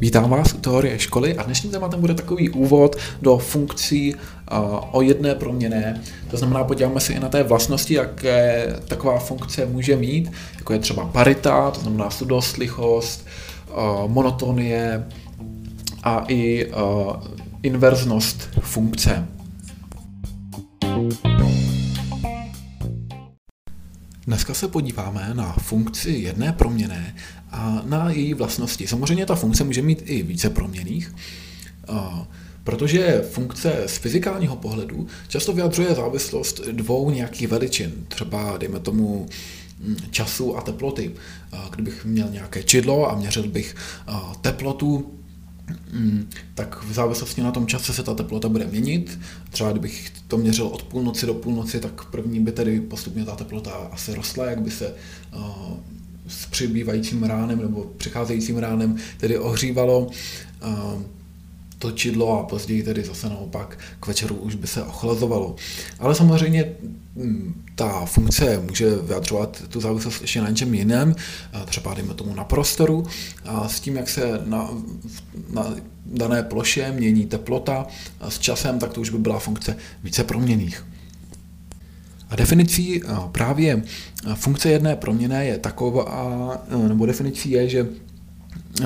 Vítám vás u teorie školy a dnešním tématem bude takový úvod do funkcí o jedné proměné. To znamená, podíváme se i na té vlastnosti, jaké taková funkce může mít, jako je třeba parita, to znamená sudostlichost, uh, monotonie a i inverznost funkce. Dneska se podíváme na funkci jedné proměné a na její vlastnosti. Samozřejmě ta funkce může mít i více proměných, protože funkce z fyzikálního pohledu často vyjadřuje závislost dvou nějakých veličin, třeba dejme tomu hm, času a teploty. Kdybych měl nějaké čidlo a měřil bych teplotu Mm, tak v závislosti na tom čase se ta teplota bude měnit. Třeba kdybych to měřil od půlnoci do půlnoci, tak první by tedy postupně ta teplota asi rostla, jak by se uh, s přibývajícím ránem nebo přicházejícím ránem tedy ohřívalo. Uh, točidlo a později tedy zase naopak k večeru už by se ochlazovalo. Ale samozřejmě mm, ta funkce může vyjadřovat tu závislost ještě na něčem jiném, třeba dejme tomu na prostoru, a s tím, jak se na, na dané ploše mění teplota s časem, tak to už by byla funkce více proměných. A definicí právě funkce jedné proměné je taková, nebo definicí je, že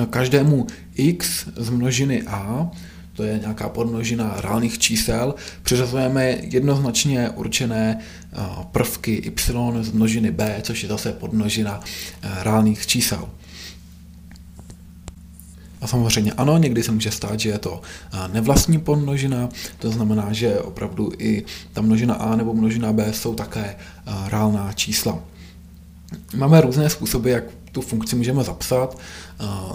každému x z množiny a, to je nějaká podmnožina reálných čísel, přiřazujeme jednoznačně určené eh, prvky y z množiny b, což je zase podmnožina eh, reálných čísel. A samozřejmě ano, někdy se může stát, že je to eh, nevlastní podmnožina, to znamená, že opravdu i ta množina a nebo množina b jsou také reálná čísla. Máme různé způsoby, jak tu funkci můžeme zapsat.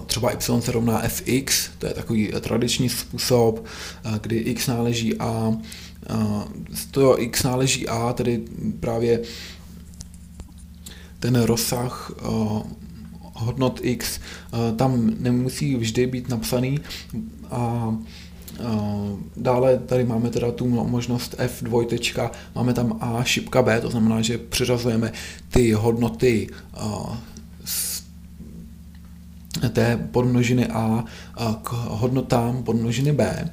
Třeba y se rovná fx, to je takový tradiční způsob, kdy x náleží a. To x náleží a, tedy právě ten rozsah hodnot x tam nemusí vždy být napsaný. A Dále tady máme teda tu možnost F2, máme tam A šipka B, to znamená, že přiřazujeme ty hodnoty té podmnožiny A k hodnotám podmnožiny B.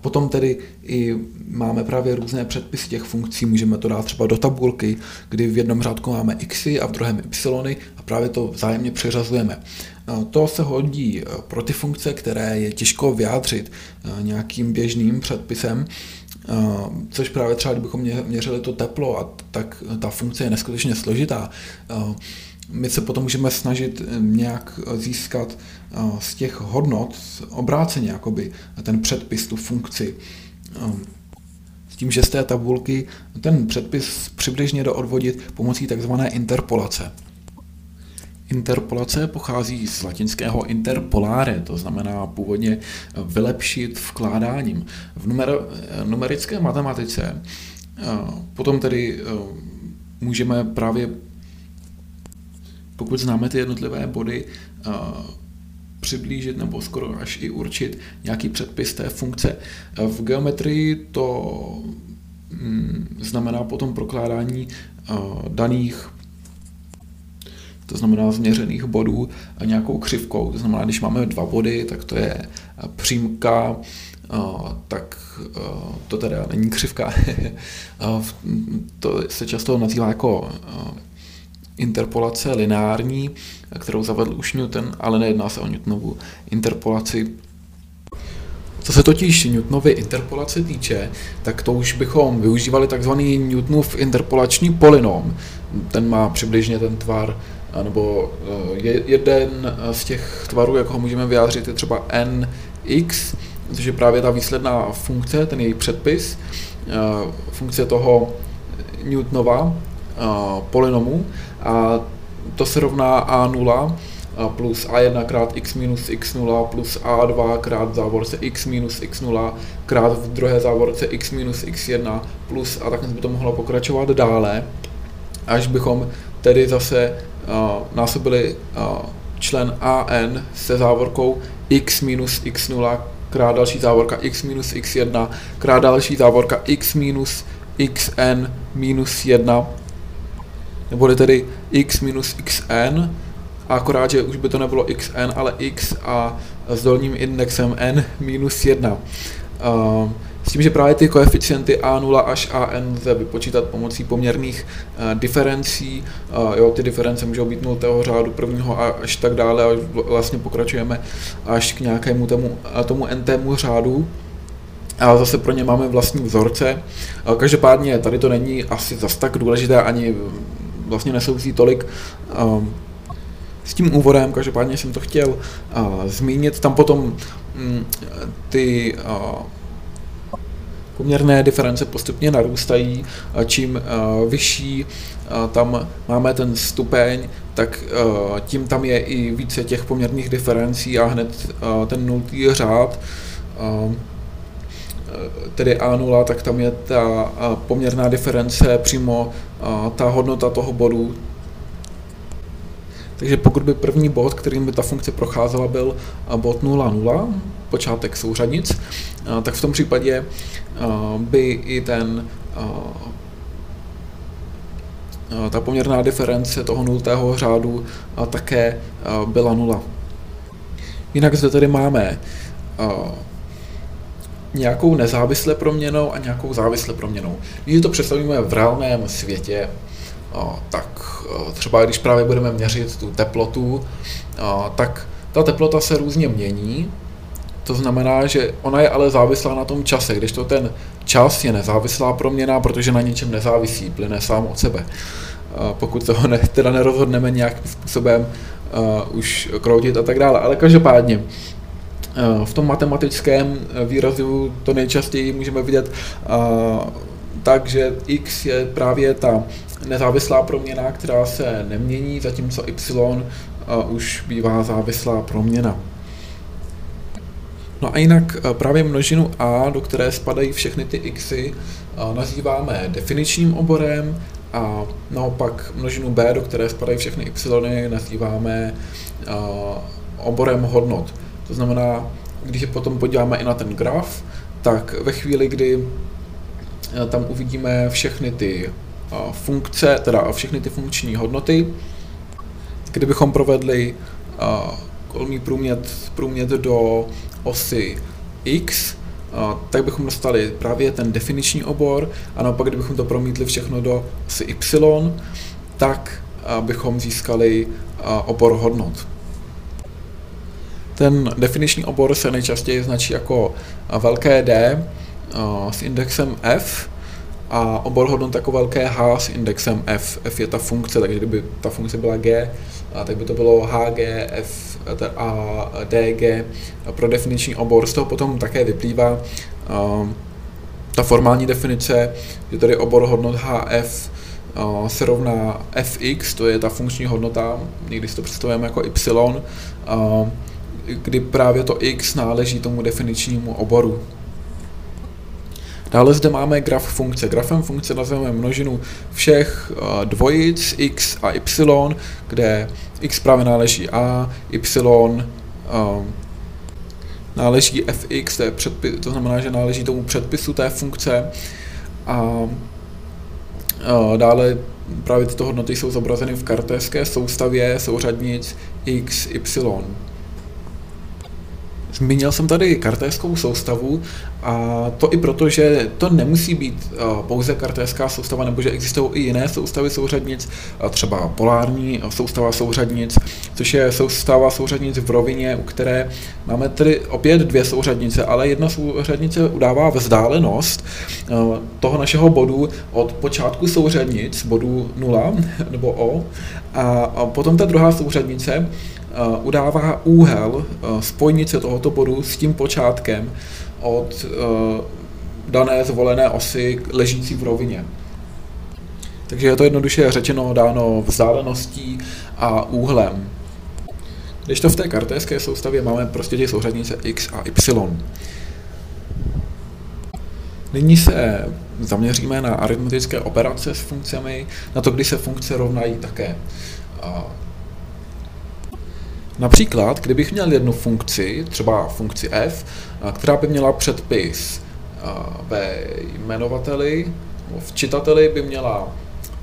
Potom tedy i máme právě různé předpisy těch funkcí, můžeme to dát třeba do tabulky, kdy v jednom řádku máme xy a v druhém y a právě to vzájemně přeřazujeme. To se hodí pro ty funkce, které je těžko vyjádřit nějakým běžným předpisem, což právě třeba, kdybychom měřili to teplo, a tak ta funkce je neskutečně složitá, my se potom můžeme snažit nějak získat z těch hodnot obráceně jakoby ten předpis, tu funkci. S tím, že z té tabulky ten předpis přibližně doodvodit pomocí takzvané interpolace. Interpolace pochází z latinského interpolare, to znamená původně vylepšit vkládáním. V numer, numerické matematice potom tedy můžeme právě, pokud známe ty jednotlivé body, přiblížit nebo skoro až i určit nějaký předpis té funkce. V geometrii to mm, znamená potom prokládání daných to znamená změřených bodů nějakou křivkou. To znamená, když máme dva body, tak to je přímka, tak to teda není křivka. to se často nazývá jako interpolace lineární, kterou zavedl už Newton, ale nejedná se o Newtonovu interpolaci. Co se totiž Newtonovy interpolace týče, tak to už bychom využívali takzvaný Newtonův interpolační polynom. Ten má přibližně ten tvar, nebo eh, jeden z těch tvarů, jak ho můžeme vyjádřit, je třeba nx, což je právě ta výsledná funkce, ten její předpis, eh, funkce toho Newtonova polynomu a to se rovná A0 plus A1 krát x minus x0 plus A2 krát v závorce x minus x0 krát v druhé závorce x minus x1 plus a tak by to mohlo pokračovat dále, až bychom tedy zase uh, násobili uh, člen AN se závorkou x minus x0 krát další závorka x minus x1 krát další závorka x minus xn minus 1 neboli tedy x minus xn a akorát, že už by to nebylo xn, ale x a s dolním indexem n minus 1. S tím, že právě ty koeficienty A0 až AN lze vypočítat pomocí poměrných uh, diferencí. Uh, jo, ty diference můžou být nultého řádu prvního a až tak dále, až vlastně pokračujeme až k nějakému tomu, tomu ntému řádu. A zase pro ně máme vlastní vzorce. Uh, každopádně tady to není asi zas tak důležité, ani vlastně nesouvisí tolik uh, s tím úvodem, každopádně jsem to chtěl uh, zmínit. Tam potom um, ty uh, poměrné diference postupně narůstají čím uh, vyšší tam máme ten stupeň, tak tím tam je i více těch poměrných diferencí a hned ten nultý řád uh, tedy A0, tak tam je ta poměrná diference přímo ta hodnota toho bodu, takže pokud by první bod, kterým by ta funkce procházela, byl bod 0,0, počátek souřadnic, tak v tom případě by i ten ta poměrná diference toho nultého řádu také byla nula. Jinak zde tedy máme nějakou nezávislé proměnou a nějakou závislé proměnou. Když to představíme v reálném světě, tak třeba když právě budeme měřit tu teplotu, tak ta teplota se různě mění, to znamená, že ona je ale závislá na tom čase, když to ten čas je nezávislá proměna, protože na něčem nezávisí, plyne sám od sebe. Pokud toho ne, teda nerozhodneme nějakým způsobem uh, už kroutit a tak dále. Ale každopádně, v tom matematickém výrazu to nejčastěji můžeme vidět uh, tak, že x je právě ta nezávislá proměna, která se nemění, zatímco y už bývá závislá proměna. No a jinak právě množinu a, do které spadají všechny ty xy, nazýváme definičním oborem a naopak množinu b, do které spadají všechny y, nazýváme oborem hodnot. To znamená, když se potom podíváme i na ten graf, tak ve chvíli, kdy tam uvidíme všechny ty funkce, teda všechny ty funkční hodnoty. Kdybychom provedli kolmý průmět, průmět do osy x, tak bychom dostali právě ten definiční obor a naopak, kdybychom to promítli všechno do osy y, tak bychom získali obor hodnot. Ten definiční obor se nejčastěji značí jako velké D s indexem f a obor hodnot jako velké H s indexem F. F je ta funkce, takže kdyby ta funkce byla G, tak by to bylo HG, F a DG pro definiční obor. Z toho potom také vyplývá ta formální definice, že tady obor hodnot HF se rovná fx, to je ta funkční hodnota, někdy si to představujeme jako y, kdy právě to x náleží tomu definičnímu oboru. Dále zde máme graf funkce. Grafem funkce nazveme množinu všech eh, dvojic x a y, kde x právě náleží a, y eh, náleží fx, to, je předpis, to znamená, že náleží tomu předpisu té funkce a eh, dále právě tyto hodnoty jsou zobrazeny v kartéské soustavě souřadnic x, y. Zmínil jsem tady kartéskou soustavu a to i proto, že to nemusí být eh, pouze kartéská soustava, nebo že existují i jiné soustavy souřadnic, eh, třeba polární soustava souřadnic, což je soustava souřadnic v rovině, u které máme tedy opět dvě souřadnice, ale jedna souřadnice udává vzdálenost eh, toho našeho bodu od počátku souřadnic, bodu 0 nebo O, a potom ta druhá souřadnice Eh, udává úhel eh, spojnice tohoto bodu s tím počátkem od eh, dané zvolené osy ležící v rovině. Takže je to jednoduše řečeno dáno vzdáleností a úhlem. Když to v té kartéské soustavě máme prostě ty souřadnice x a y. Nyní se zaměříme na aritmetické operace s funkcemi, na to, kdy se funkce rovnají také. Například, kdybych měl jednu funkci, třeba funkci f, která by měla předpis ve jmenovateli, v čitateli by měla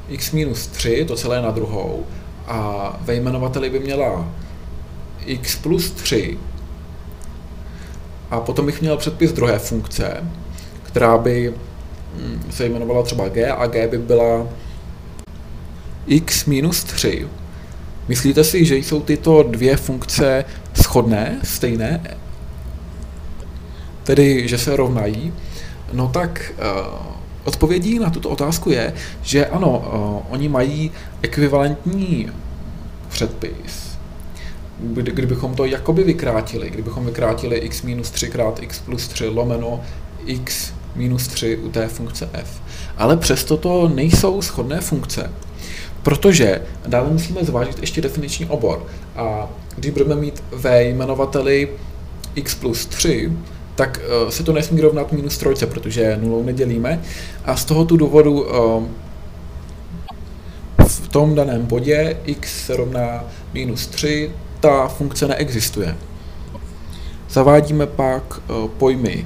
x minus 3, to celé na druhou, a ve jmenovateli by měla x plus 3 a potom bych měl předpis druhé funkce, která by hm, se jmenovala třeba g a g by byla x minus 3. Myslíte si, že jsou tyto dvě funkce shodné, stejné? Tedy, že se rovnají? No tak uh, odpovědí na tuto otázku je, že ano, uh, oni mají ekvivalentní předpis. Kdy, kdybychom to jakoby vykrátili, kdybychom vykrátili x minus 3 krát x plus 3 lomeno x minus 3 u té funkce f. Ale přesto to nejsou shodné funkce. Protože dále musíme zvážit ještě definiční obor. A když budeme mít ve jmenovateli x plus 3, tak uh, se to nesmí rovnat minus trojce, protože nulou nedělíme. A z tohoto důvodu uh, v tom daném bodě x se rovná minus 3, ta funkce neexistuje. Zavádíme pak uh, pojmy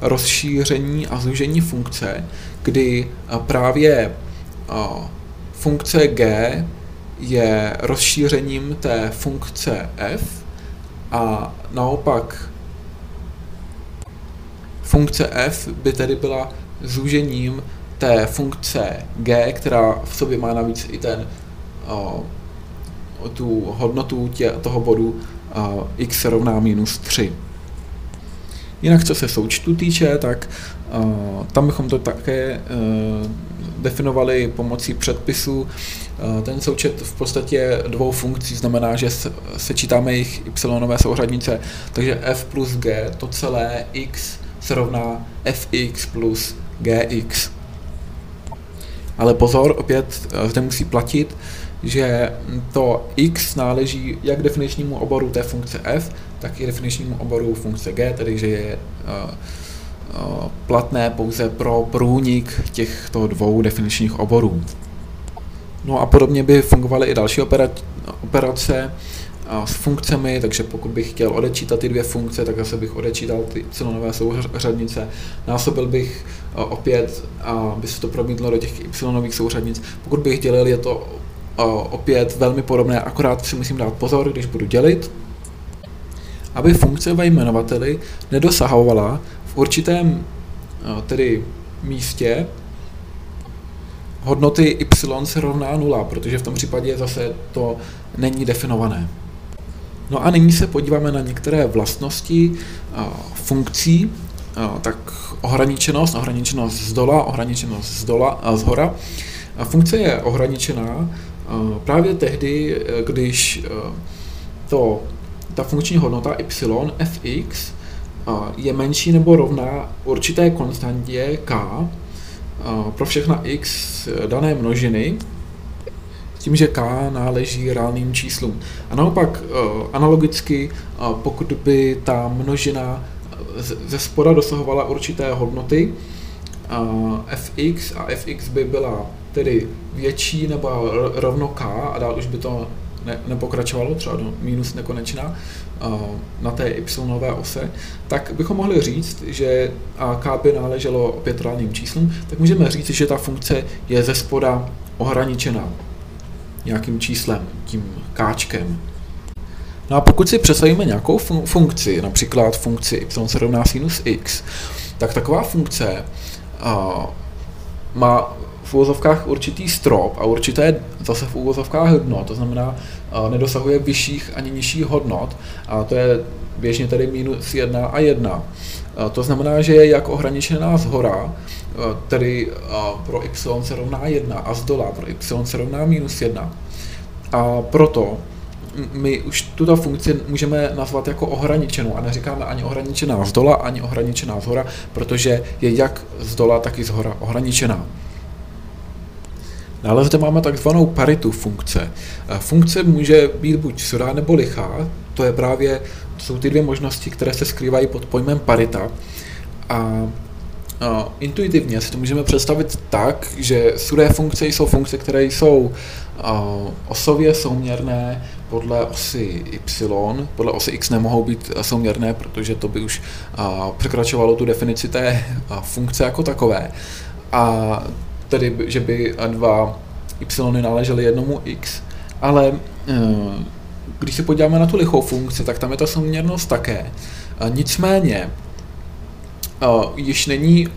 rozšíření a zúžení funkce, kdy právě funkce g je rozšířením té funkce f a naopak funkce f by tedy byla zúžením té funkce g, která v sobě má navíc i ten o, tu hodnotu tě, toho bodu o, x rovná minus 3. Jinak co se součtu týče, tak uh, tam bychom to také uh, definovali pomocí předpisu. Uh, ten součet v podstatě dvou funkcí znamená, že sečítáme jejich y souřadnice, takže f plus g, to celé x se rovná fx plus gx. Ale pozor, opět zde musí platit, že to x náleží jak definičnímu oboru té funkce f, tak i definičnímu oboru funkce g, tedy že je uh, uh, platné pouze pro průnik těchto dvou definičních oborů. No a podobně by fungovaly i další operace s funkcemi, takže pokud bych chtěl odečítat ty dvě funkce, tak zase bych odečítal ty y souřadnice, násobil bych opět, aby se to promítlo do těch y souřadnic. Pokud bych dělil, je to opět velmi podobné, akorát si musím dát pozor, když budu dělit, aby funkce ve jmenovateli nedosahovala v určitém tedy místě hodnoty y se rovná nula, protože v tom případě zase to není definované. No a nyní se podíváme na některé vlastnosti funkcí, tak ohraničenost, ohraničenost z dola, ohraničenost z dola a z hora. Funkce je ohraničená právě tehdy, když to, ta funkční hodnota y fx je menší nebo rovná určité konstantě k pro všechna x dané množiny, tím, že k náleží reálným číslům. A naopak analogicky, pokud by ta množina ze spoda dosahovala určité hodnoty, fx a fx by byla tedy větší nebo rovno k a dál už by to ne, nepokračovalo třeba do minus nekonečna na té y ose, tak bychom mohli říct, že a k by náleželo opět reálným číslům, tak můžeme říct, že ta funkce je ze spoda ohraničena nějakým číslem, tím káčkem. No a pokud si představíme nějakou fun- funkci, například funkci y se rovná sinus x, tak taková funkce uh, má v úvozovkách určitý strop a určité zase v úvozovkách hodnot, to znamená, nedosahuje vyšších ani nižších hodnot a to je běžně tedy minus 1 a 1. To znamená, že je jak ohraničená z hora, tedy pro y se rovná 1 a z dola pro y se rovná minus 1. A proto my už tuto funkci můžeme nazvat jako ohraničenou a neříkáme ani ohraničená z dola, ani ohraničená z hora, protože je jak z dola, tak i z hora ohraničená. Dále zde máme takzvanou paritu funkce. Funkce může být buď sudá nebo lichá, to je právě, jsou ty dvě možnosti, které se skrývají pod pojmem parita. A Uh, intuitivně si to můžeme představit tak, že sudé funkce jsou funkce, které jsou uh, osově souměrné podle osy y, podle osy x nemohou být souměrné, protože to by už uh, překračovalo tu definici té funkce jako takové. A tedy, že by dva y náležely jednomu x, ale když se podíváme na tu lichou funkci, tak tam je ta souměrnost také. Nicméně, již není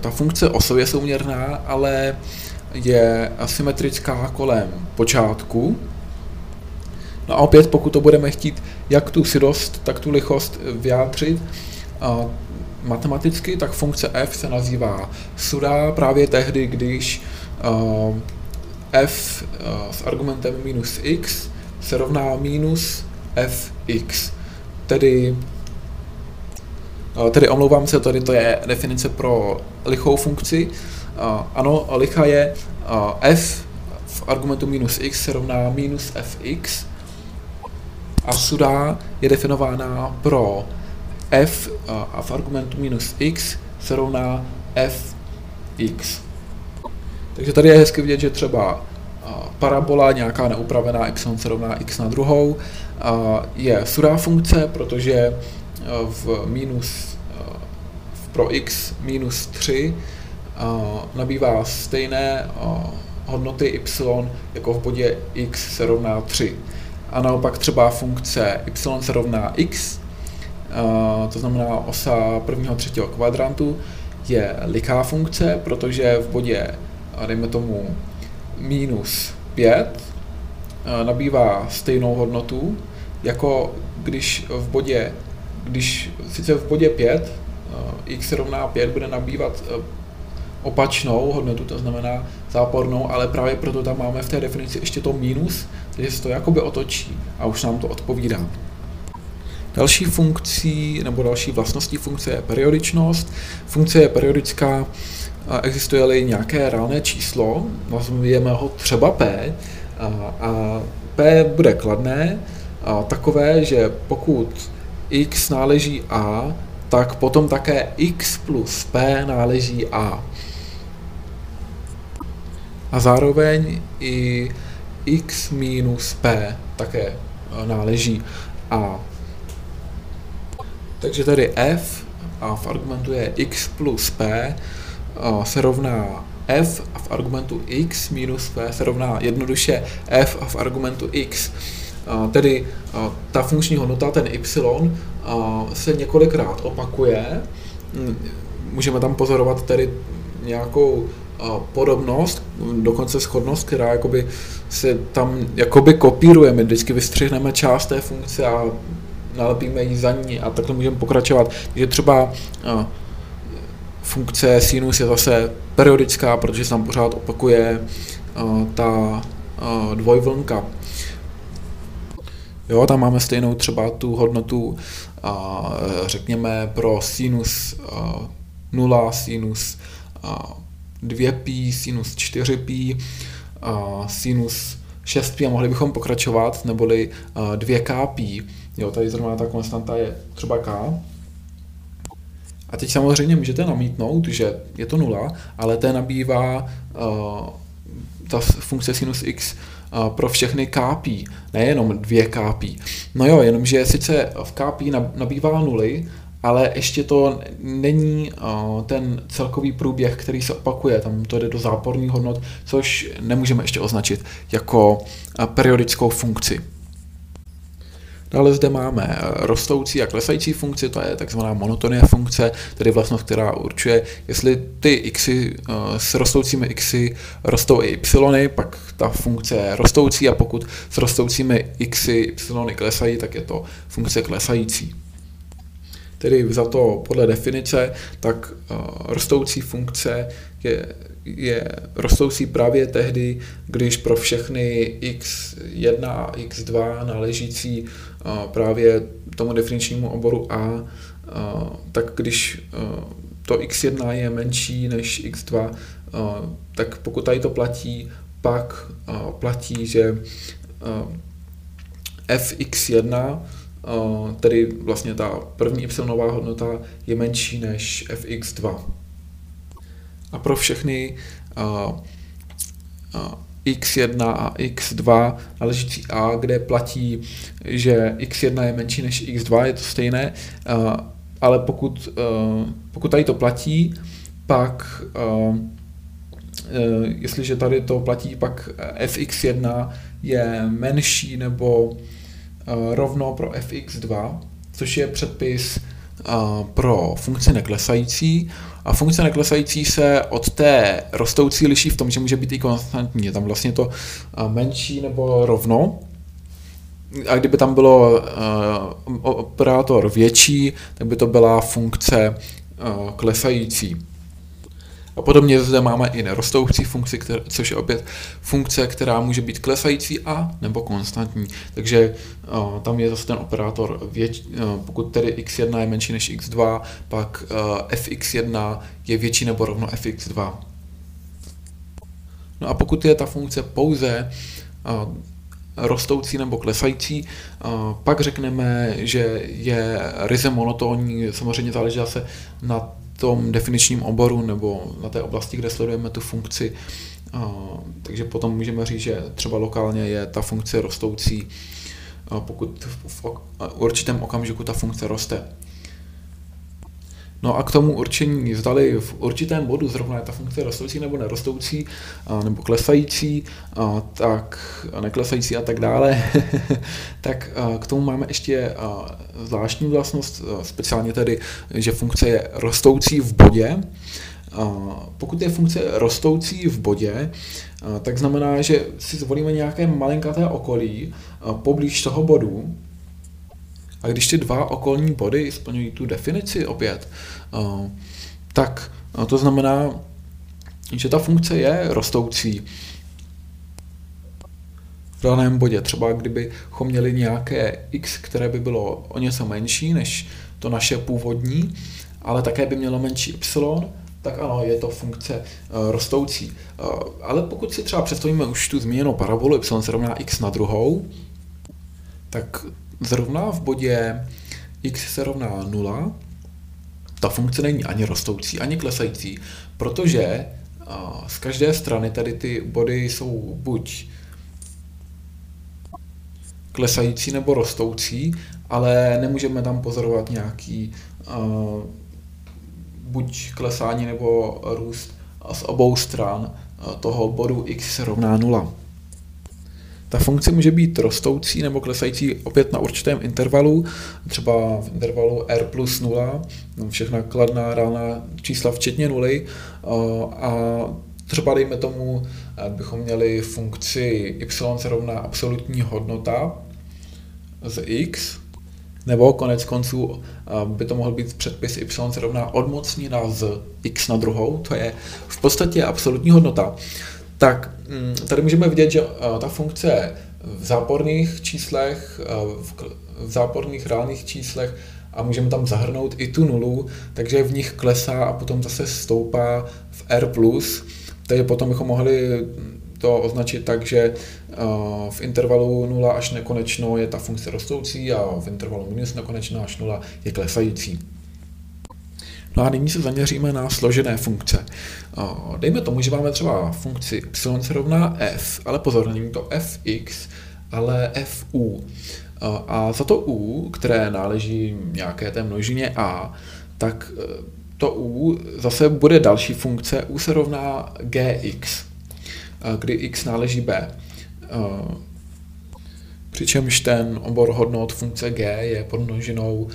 ta funkce osově souměrná, ale je asymetrická kolem počátku. No a opět, pokud to budeme chtít jak tu sidost, tak tu lichost vyjádřit matematicky, tak funkce f se nazývá suda právě tehdy, když f s argumentem minus x se rovná minus fx. Tedy, tedy omlouvám se, tady to je definice pro lichou funkci. Ano, licha je f v argumentu minus x se rovná minus fx a suda je definována pro f a v argumentu minus x se rovná fx. Takže tady je hezky vidět, že třeba parabola, nějaká neupravená y se rovná x na druhou, je sudá funkce, protože v minus pro x minus 3 nabývá stejné hodnoty y jako v bodě x se rovná 3. A naopak třeba funkce y se rovná x, to znamená osa prvního třetího kvadrantu, je liká funkce, protože v bodě, dejme tomu, minus 5 nabývá stejnou hodnotu, jako když v bodě, když sice v bodě 5 x rovná 5 bude nabývat opačnou hodnotu, to znamená zápornou, ale právě proto tam máme v té definici ještě to mínus, takže se to jakoby otočí a už nám to odpovídá. Další funkcí nebo další vlastností funkce je periodičnost. Funkce je periodická, existuje-li nějaké reálné číslo, nazveme ho třeba p, a, a p bude kladné, a takové, že pokud x náleží a, tak potom také x plus p náleží a. A zároveň i x minus p také náleží a. Takže tady f a v argumentu je x plus p se rovná f a v argumentu x minus p se rovná jednoduše f a v argumentu x. Tedy ta funkční hodnota, ten y, se několikrát opakuje. Můžeme tam pozorovat tedy nějakou podobnost, dokonce schodnost, která jakoby se tam jakoby kopíruje. My vždycky vystřihneme část té funkce a nalepíme ji za ní a takhle můžeme pokračovat. Takže třeba funkce sinus je zase periodická, protože se tam pořád opakuje ta dvojvlnka. Jo, tam máme stejnou třeba tu hodnotu, řekněme, pro sinus 0, sinus 2pi, sinus 4pi, sinus 6pi a mohli bychom pokračovat, neboli 2kpi. Jo, tady zrovna ta konstanta je třeba k. A teď samozřejmě můžete namítnout, že je to nula, ale to nabývá uh, ta funkce sinus x uh, pro všechny kápí, nejenom dvě kápí. No jo, jenomže sice v kápí nabývá nuly, ale ještě to není uh, ten celkový průběh, který se opakuje, tam to jde do záporných hodnot, což nemůžeme ještě označit jako periodickou funkci. Dále zde máme rostoucí a klesající funkci, to je takzvaná monotonie funkce, tedy vlastnost, která určuje, jestli ty xy eh, s rostoucími xy rostou i y, pak ta funkce je rostoucí a pokud s rostoucími xy y klesají, tak je to funkce klesající. Tedy za to podle definice, tak uh, rostoucí funkce je, je rostoucí právě tehdy, když pro všechny x1 a x2 náležící právě tomu definičnímu oboru A, tak když to x1 je menší než x2, uh, tak pokud tady to platí, pak platí, že uh, fx1 tedy vlastně ta první y hodnota je menší než fx2. A pro všechny x1 a x2 náležící a, kde platí, že x1 je menší než x2, je to stejné, ale pokud, pokud tady to platí, pak jestliže tady to platí, pak fx1 je menší nebo rovno pro fx2, což je předpis pro funkci neklesající a funkce neklesající se od té rostoucí liší v tom, že může být i konstantní. Je tam vlastně to menší nebo rovno. A kdyby tam bylo operátor větší, tak by to byla funkce klesající. A podobně zde máme i nerostoucí funkci, které, což je opět funkce, která může být klesající a nebo konstantní. Takže uh, tam je zase ten operátor, věč, uh, pokud tedy x1 je menší než x2, pak uh, fx1 je větší nebo rovno fx2. No a pokud je ta funkce pouze rostoucí nebo klesající. Pak řekneme, že je ryze monotónní, samozřejmě záleží zase na tom definičním oboru nebo na té oblasti, kde sledujeme tu funkci. Takže potom můžeme říct, že třeba lokálně je ta funkce rostoucí, pokud v určitém okamžiku ta funkce roste. No a k tomu určení, zdali v určitém bodu zrovna je ta funkce rostoucí nebo nerostoucí, nebo klesající, tak neklesající a tak dále, tak k tomu máme ještě zvláštní vlastnost, speciálně tedy, že funkce je rostoucí v bodě. Pokud je funkce rostoucí v bodě, tak znamená, že si zvolíme nějaké malinkaté okolí poblíž toho bodu, a když ty dva okolní body splňují tu definici opět, eh, tak eh, to znamená, že ta funkce je rostoucí v daném bodě. Třeba kdybychom měli nějaké x, které by bylo o něco menší než to naše původní, ale také by mělo menší y, tak ano, je to funkce uh, rostoucí. Uh, ale pokud si třeba představíme už tu zmíněnou parabolu y se rovná x na druhou, tak zrovna v bodě x se rovná 0, ta funkce není ani rostoucí, ani klesající, protože z každé strany tady ty body jsou buď klesající nebo rostoucí, ale nemůžeme tam pozorovat nějaký uh, buď klesání nebo růst z obou stran toho bodu x se rovná 0. Ta funkce může být rostoucí nebo klesající opět na určitém intervalu, třeba v intervalu r plus 0, všechna kladná reálná čísla včetně nuly. A třeba dejme tomu, bychom měli funkci y se rovná absolutní hodnota z x, nebo konec konců by to mohl být předpis y se rovná odmocnina z x na druhou, to je v podstatě absolutní hodnota tak mm, tady můžeme vidět, že eh, ta funkce v záporných číslech, eh, v záporných reálných číslech a můžeme tam zahrnout i tu nulu, takže v nich klesá a potom zase stoupá v R+, takže potom bychom mohli to označit tak, že eh, v intervalu 0 až nekonečno je ta funkce rostoucí a v intervalu minus nekonečno až 0 je klesající. No a nyní se zaměříme na složené funkce. Dejme tomu, že máme třeba funkci y se rovná f, ale pozor, není to fx, ale fu. A za to u, které náleží nějaké té množině a, tak e, to u zase bude další funkce, u se rovná gx, kdy x náleží b. Přičemž ten obor hodnot funkce g je podmnožinou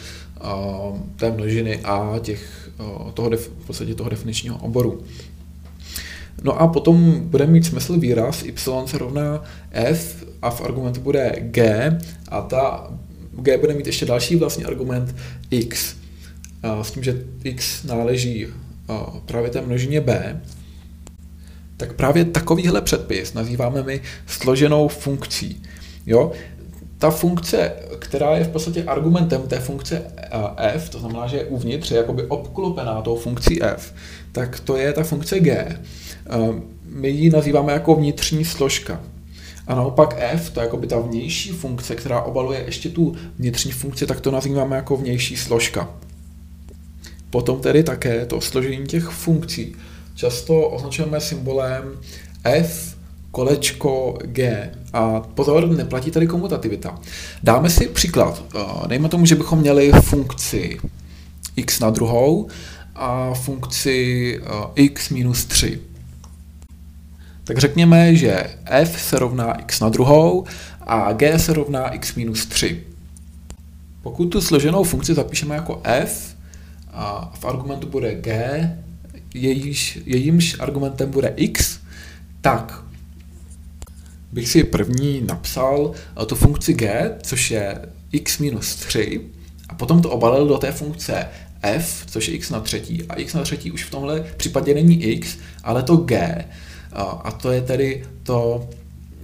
té množiny a těch toho, v podstatě toho definičního oboru. No a potom bude mít smysl výraz y se rovná f a v argumentu bude g a ta g bude mít ještě další vlastní argument x. S tím, že x náleží právě té množině b, tak právě takovýhle předpis nazýváme my složenou funkcí. Jo? ta funkce, která je v podstatě argumentem té funkce eh, f, to znamená, že je uvnitř, je jakoby obklopená tou funkcí f, tak to je ta funkce g. Eh, my ji nazýváme jako vnitřní složka. A naopak f, to je jakoby ta vnější funkce, která obaluje ještě tu vnitřní funkci, tak to nazýváme jako vnější složka. Potom tedy také to složení těch funkcí. Často označujeme symbolem f kolečko G. A pozor, neplatí tady komutativita. Dáme si příklad. Eh, dejme tomu, že bychom měli funkci x na druhou a funkci eh, x minus 3. Tak řekněme, že f se rovná x na druhou a g se rovná x minus 3. Pokud tu složenou funkci zapíšeme jako f, a v argumentu bude g, jejímž argumentem bude x, tak bych si první napsal tu funkci g, což je x minus 3, a potom to obalil do té funkce f, což je x na třetí, a x na třetí už v tomhle případě není x, ale to g, a to je tedy to,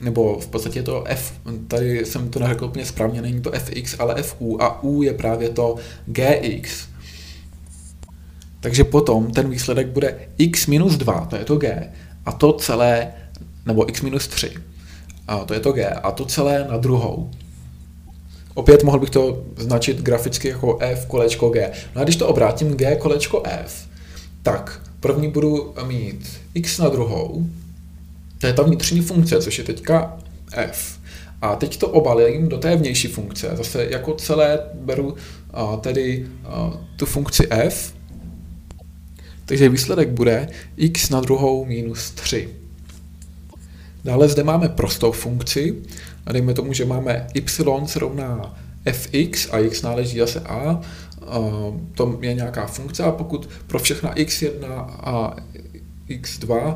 nebo v podstatě to f, tady jsem to neřekl úplně správně, není to fx, ale fu, a u je právě to gx. Takže potom ten výsledek bude x minus 2, to je to g, a to celé, nebo x minus 3, a to je to g, a to celé na druhou. Opět mohl bych to značit graficky jako f kolečko g. No a když to obrátím g kolečko f, tak první budu mít x na druhou, to je ta vnitřní funkce, což je teďka f. A teď to obalím do té vnější funkce. Zase jako celé beru a, tedy a, tu funkci f, takže výsledek bude x na druhou minus 3. Dále zde máme prostou funkci, a dejme tomu, že máme y se rovná fx a x náleží zase a, to je nějaká funkce a pokud pro všechna x1 a x2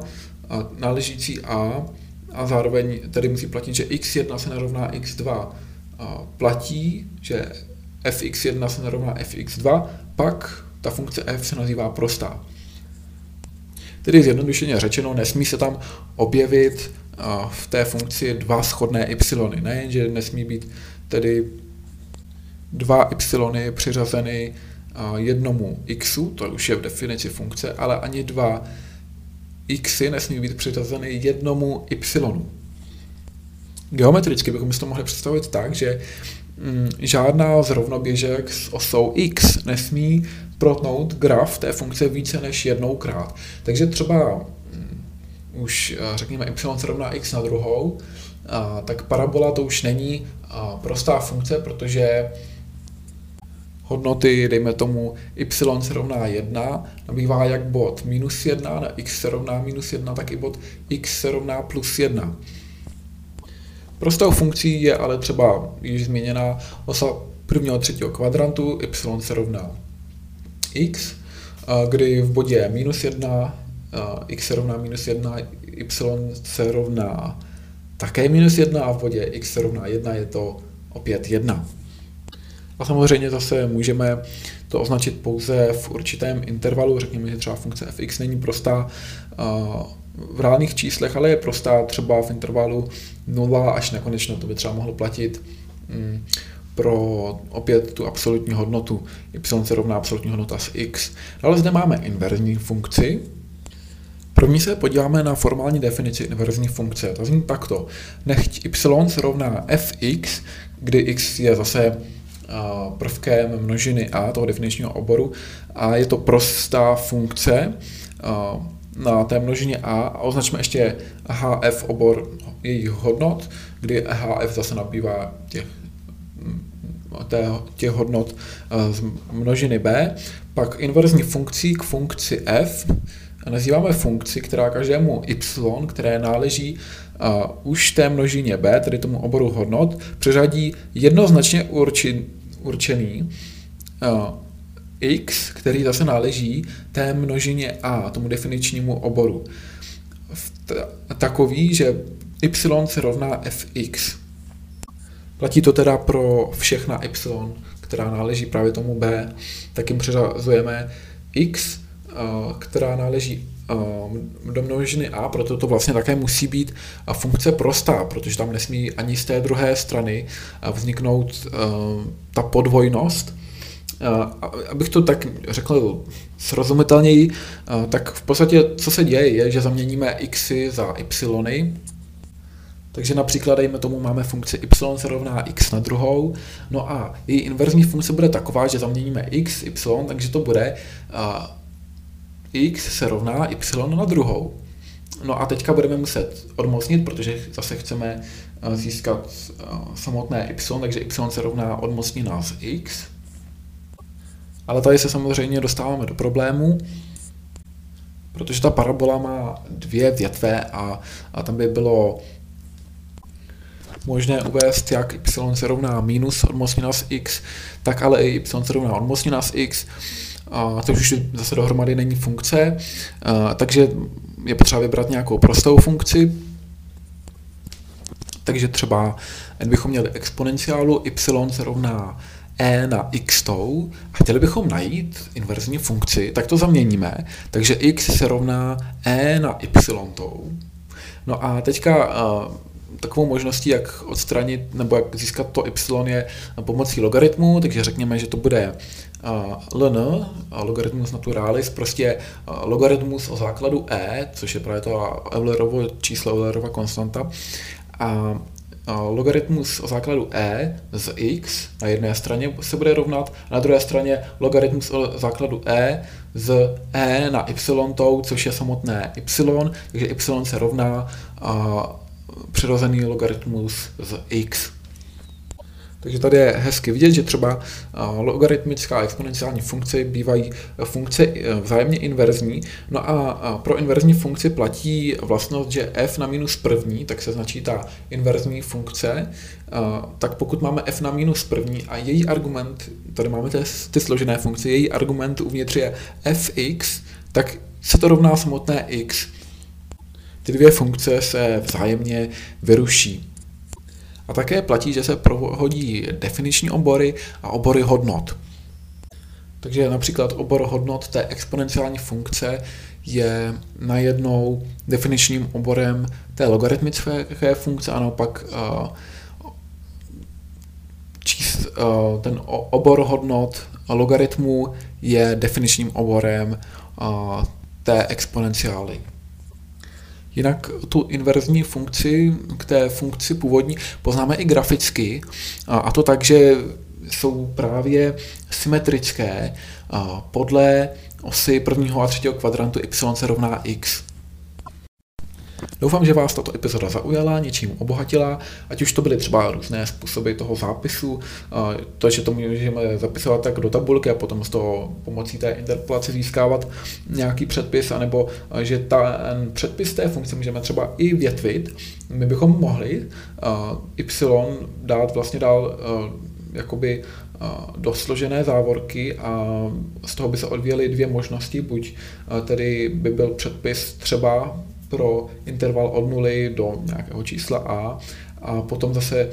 a náležící a a zároveň tady musí platit, že x1 se narovná x2 a platí, že fx1 se narovná fx2, pak ta funkce f se nazývá prostá. Tedy zjednodušeně řečeno, nesmí se tam objevit v té funkci dva schodné y. Nejenže nesmí být tedy dva y přiřazeny jednomu xu, to už je v definici funkce, ale ani dva xy nesmí být přiřazeny jednomu y. Geometricky bychom si to mohli představit tak, že mm, žádná z rovnoběžek s osou x nesmí protnout graf té funkce více než jednoukrát. Takže třeba už řekněme y se rovná x na druhou, tak parabola to už není prostá funkce, protože hodnoty, dejme tomu y se rovná 1, nabývá jak bod minus 1, na x se rovná minus 1, tak i bod x se rovná plus 1. Prostou funkcí je ale třeba již změněná osa prvního třetího kvadrantu, y se rovná x, kdy v bodě minus 1, x se rovná minus 1, y se rovná také minus 1 a v bodě x se rovná 1 je to opět 1. A samozřejmě zase můžeme to označit pouze v určitém intervalu, řekněme, že třeba funkce fx není prostá v reálných číslech, ale je prostá třeba v intervalu 0 až nekonečno, to by třeba mohlo platit mm, pro opět tu absolutní hodnotu, y se rovná absolutní hodnota z x. Ale zde máme inverzní funkci. První se podíváme na formální definici inverzní funkce. To zní takto. Nechť y se rovná fx, kdy x je zase prvkem množiny A, toho definičního oboru, a je to prostá funkce na té množině A a označíme ještě HF obor jejich hodnot, kdy HF zase nabývá těch, těch hodnot z množiny B. Pak inverzní funkcí k funkci F nazýváme funkci, která každému y, které náleží uh, už té množině b, tedy tomu oboru hodnot, přeřadí jednoznačně urči, určený uh, x, který zase náleží té množině a, tomu definičnímu oboru. Takový, že y se rovná fx. Platí to teda pro všechna y, která náleží právě tomu b, tak jim přeřazujeme x, která náleží do množiny a, proto to vlastně také musí být funkce prostá, protože tam nesmí ani z té druhé strany vzniknout ta podvojnost. Abych to tak řekl srozumitelněji, tak v podstatě co se děje je, že zaměníme xy za y, takže například, dejme tomu, máme funkci y se rovná x na druhou, no a její inverzní funkce bude taková, že zaměníme x, y, takže to bude x se rovná y na druhou. No a teďka budeme muset odmocnit, protože zase chceme eh, získat eh, samotné y, takže y se rovná odmocnina z x. Ale tady se samozřejmě dostáváme do problému, protože ta parabola má dvě větve a, a tam by bylo možné uvést jak y se rovná minus odmocnina z x, tak ale i y se rovná odmocnina z x, a, to už zase dohromady není funkce, a, takže je potřeba vybrat nějakou prostou funkci, takže třeba bychom měli exponenciálu y se rovná e na x tou a chtěli bychom najít inverzní funkci, tak to zaměníme. Takže x se rovná e na y tou. No a teďka uh, takovou možností, jak odstranit nebo jak získat to y je pomocí logaritmu, takže řekněme, že to bude ln, logaritmus naturalis, prostě logaritmus o základu e, což je právě to Eulerovo číslo, Eulerova konstanta, a logaritmus o základu e z x na jedné straně se bude rovnat, na druhé straně logaritmus o základu e z e na y tou, což je samotné y, takže y se rovná přirozený logaritmus z x. Takže tady je hezky vidět, že třeba logaritmická a exponenciální funkce bývají funkce e, vzájemně inverzní. No a pro inverzní funkci platí vlastnost, že f na minus první, tak se značí ta inverzní funkce, tak pokud máme f na minus první a její argument, tady máme ty, ty složené funkce, její argument uvnitř je fx, tak se to rovná samotné x. Ty dvě funkce se vzájemně vyruší. A také platí, že se prohodí definiční obory a obory hodnot. Takže například obor hodnot té exponenciální funkce je najednou definičním oborem té logaritmické funkce a naopak uh, čís, uh, ten obor hodnot logaritmu je definičním oborem uh, té exponenciály. Jinak tu inverzní funkci k té funkci původní poznáme i graficky, a to tak, že jsou právě symetrické podle osy prvního a třetího kvadrantu y se rovná x. Doufám, že vás tato epizoda zaujala, něčím obohatila, ať už to byly třeba různé způsoby toho zápisu, to, že to můžeme zapisovat tak do tabulky a potom z toho pomocí té interpolace získávat nějaký předpis, anebo že ten předpis té funkce můžeme třeba i větvit. My bychom mohli y dát vlastně dál jakoby do složené závorky a z toho by se odvíjely dvě možnosti, buď tedy by byl předpis třeba pro interval od nuly do nějakého čísla a a potom zase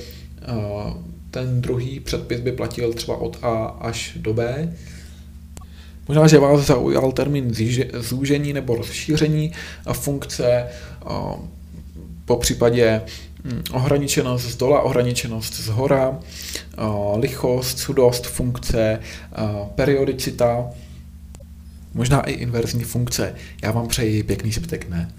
ten druhý předpis by platil třeba od A až do B. Možná, že vás zaujal termín zúžení nebo rozšíření funkce, po případě hm, ohraničenost z dola, ohraničenost z hora, lichost, sudost funkce, periodicita, možná i inverzní funkce. Já vám přeji pěkný zbytek dne.